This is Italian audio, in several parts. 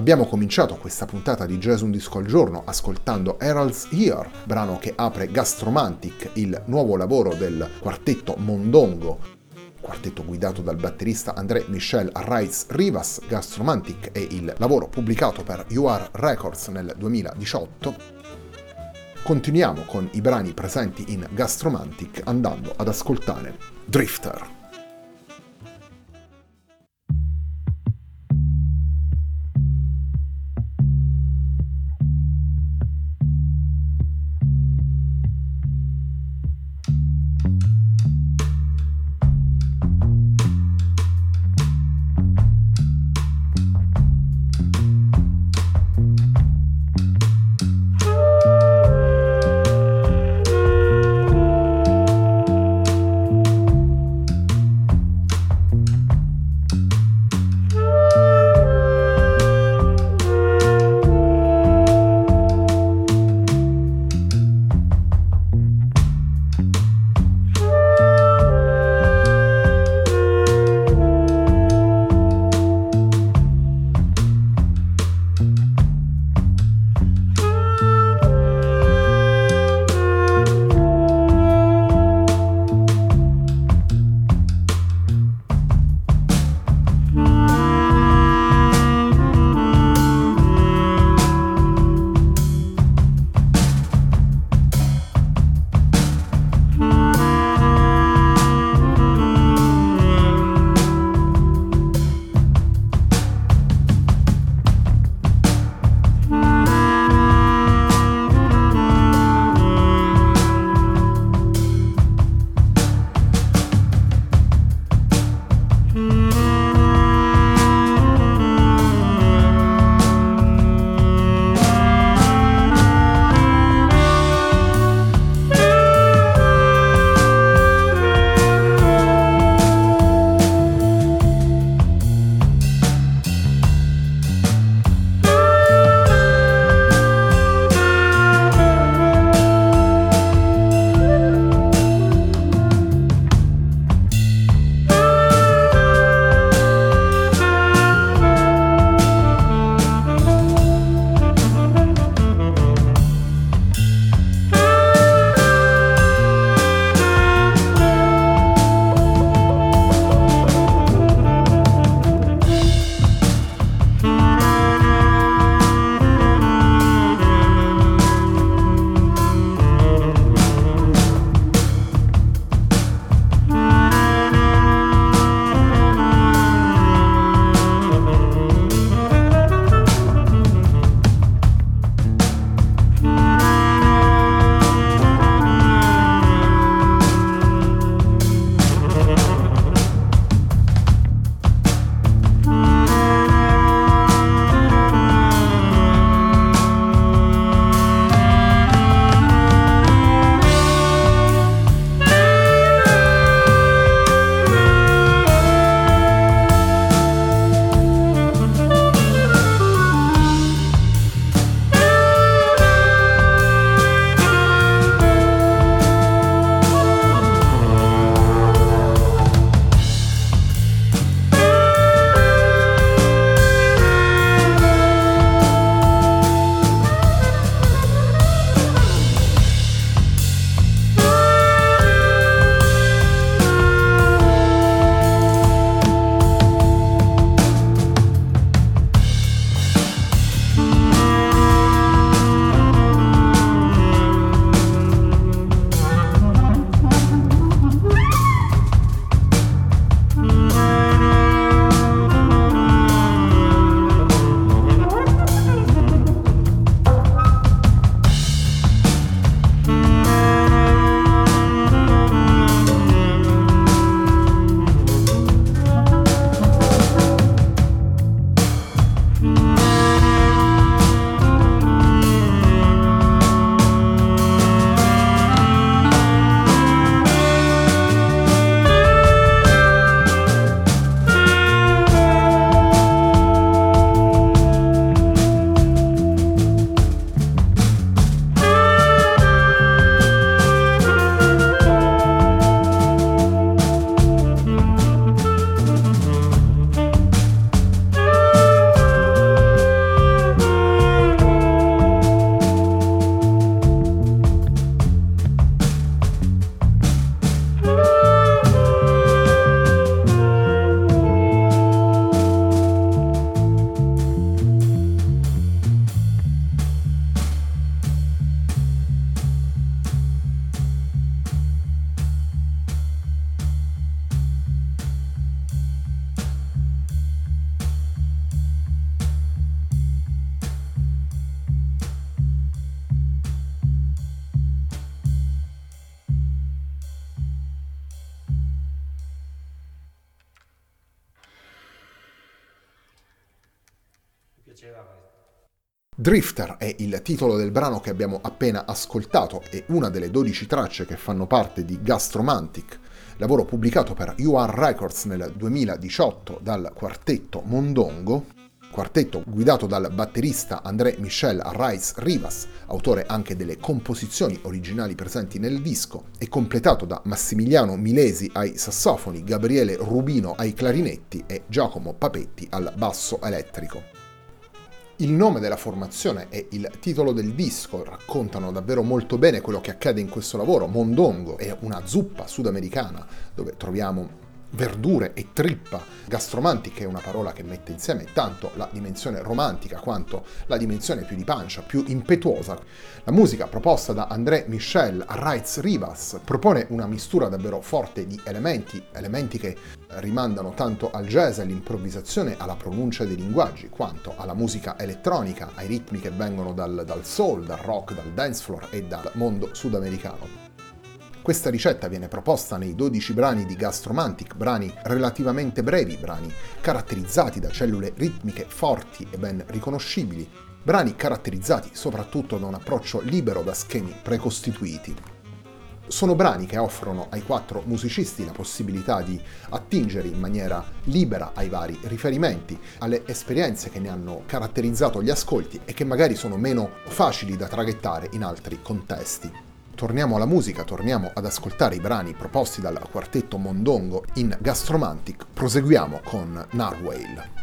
Abbiamo cominciato questa puntata di Jazz Un Disco al Giorno ascoltando Herald's Here, brano che apre Gastromantic, il nuovo lavoro del quartetto Mondongo, quartetto guidato dal batterista André Michel Arraiz Rivas. Gastromantic è il lavoro pubblicato per UR Records nel 2018. Continuiamo con i brani presenti in Gastromantic andando ad ascoltare Drifter. Drifter è il titolo del brano che abbiamo appena ascoltato e una delle 12 tracce che fanno parte di Gastromantic, lavoro pubblicato per UR Records nel 2018 dal quartetto Mondongo, quartetto guidato dal batterista André Michel Rice Rivas, autore anche delle composizioni originali presenti nel disco, e completato da Massimiliano Milesi ai sassofoni, Gabriele Rubino ai clarinetti e Giacomo Papetti al basso elettrico. Il nome della formazione e il titolo del disco raccontano davvero molto bene quello che accade in questo lavoro. Mondongo è una zuppa sudamericana dove troviamo verdure e trippa. Gastromantica è una parola che mette insieme tanto la dimensione romantica quanto la dimensione più di pancia, più impetuosa. La musica proposta da André Michel a Reitz Rivas propone una mistura davvero forte di elementi, elementi che rimandano tanto al jazz, all'improvvisazione, alla pronuncia dei linguaggi, quanto alla musica elettronica, ai ritmi che vengono dal, dal soul, dal rock, dal dance floor e dal mondo sudamericano. Questa ricetta viene proposta nei 12 brani di Gastromantic, brani relativamente brevi, brani caratterizzati da cellule ritmiche forti e ben riconoscibili, brani caratterizzati soprattutto da un approccio libero da schemi precostituiti. Sono brani che offrono ai quattro musicisti la possibilità di attingere in maniera libera ai vari riferimenti, alle esperienze che ne hanno caratterizzato gli ascolti e che magari sono meno facili da traghettare in altri contesti torniamo alla musica, torniamo ad ascoltare i brani proposti dal quartetto Mondongo in Gastromantic, proseguiamo con Narwhale.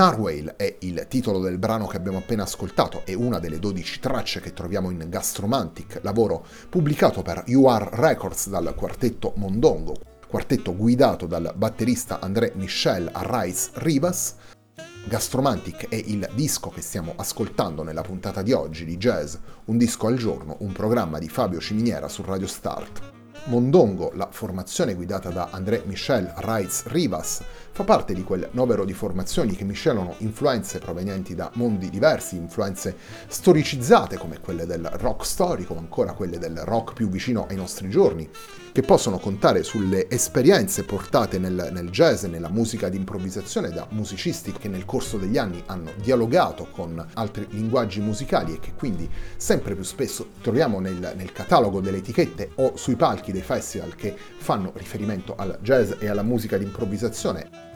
Narwhale è il titolo del brano che abbiamo appena ascoltato e una delle 12 tracce che troviamo in Gastromantic, lavoro pubblicato per UR Records dal quartetto Mondongo, quartetto guidato dal batterista André Michel Arraiz Rivas. Gastromantic è il disco che stiamo ascoltando nella puntata di oggi di Jazz, un disco al giorno, un programma di Fabio Ciminiera su Radio Start. Mondongo, la formazione guidata da André Michel Reitz Rivas, fa parte di quel novero di formazioni che miscelano influenze provenienti da mondi diversi, influenze storicizzate come quelle del rock storico, ancora quelle del rock più vicino ai nostri giorni, che possono contare sulle esperienze portate nel, nel jazz e nella musica di improvvisazione da musicisti che nel corso degli anni hanno dialogato con altri linguaggi musicali e che quindi sempre più spesso troviamo nel, nel catalogo delle etichette o sui palchi dei festival che fanno riferimento al jazz e alla musica di improvvisazione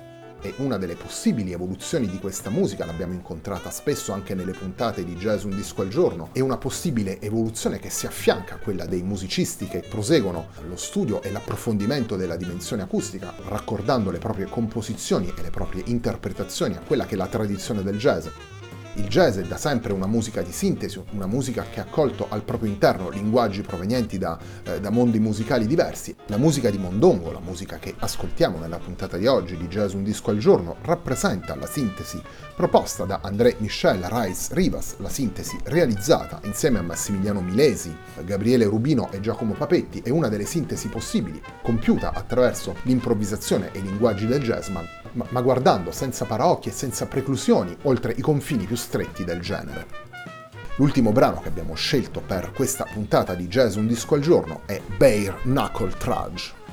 è una delle possibili evoluzioni di questa musica, l'abbiamo incontrata spesso anche nelle puntate di Jazz Un Disco al Giorno, è una possibile evoluzione che si affianca a quella dei musicisti che proseguono lo studio e l'approfondimento della dimensione acustica, raccordando le proprie composizioni e le proprie interpretazioni a quella che è la tradizione del jazz. Il jazz è da sempre una musica di sintesi, una musica che ha accolto al proprio interno linguaggi provenienti da, eh, da, mondi musicali diversi. La musica di Mondongo, la musica che ascoltiamo nella puntata di oggi di Jazz Un Disco al Giorno, rappresenta la sintesi proposta da André Michel Reis Rivas, la sintesi realizzata insieme a Massimiliano Milesi, Gabriele Rubino e Giacomo Papetti è una delle sintesi possibili, compiuta attraverso l'improvvisazione e i linguaggi del jazz, ma, guardando senza paraocchi e senza preclusioni oltre i confini più stretti del genere. L'ultimo brano che abbiamo scelto per questa puntata di Jazz Un Disco al Giorno è Bare Knuckle Trudge.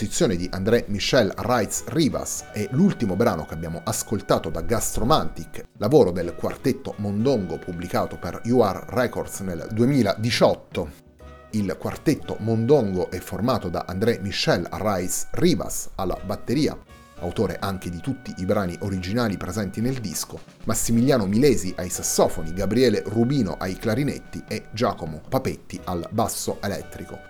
Composizione di André Michel Reitz Rivas, è l'ultimo brano che abbiamo ascoltato da Gastromantic, lavoro del quartetto Mondongo pubblicato per UR Records nel 2018. Il quartetto Mondongo è formato da André Michel Reitz Rivas alla batteria, autore anche di tutti i brani originali presenti nel disco, Massimiliano Milesi ai sassofoni, Gabriele Rubino ai clarinetti e Giacomo Papetti al basso elettrico.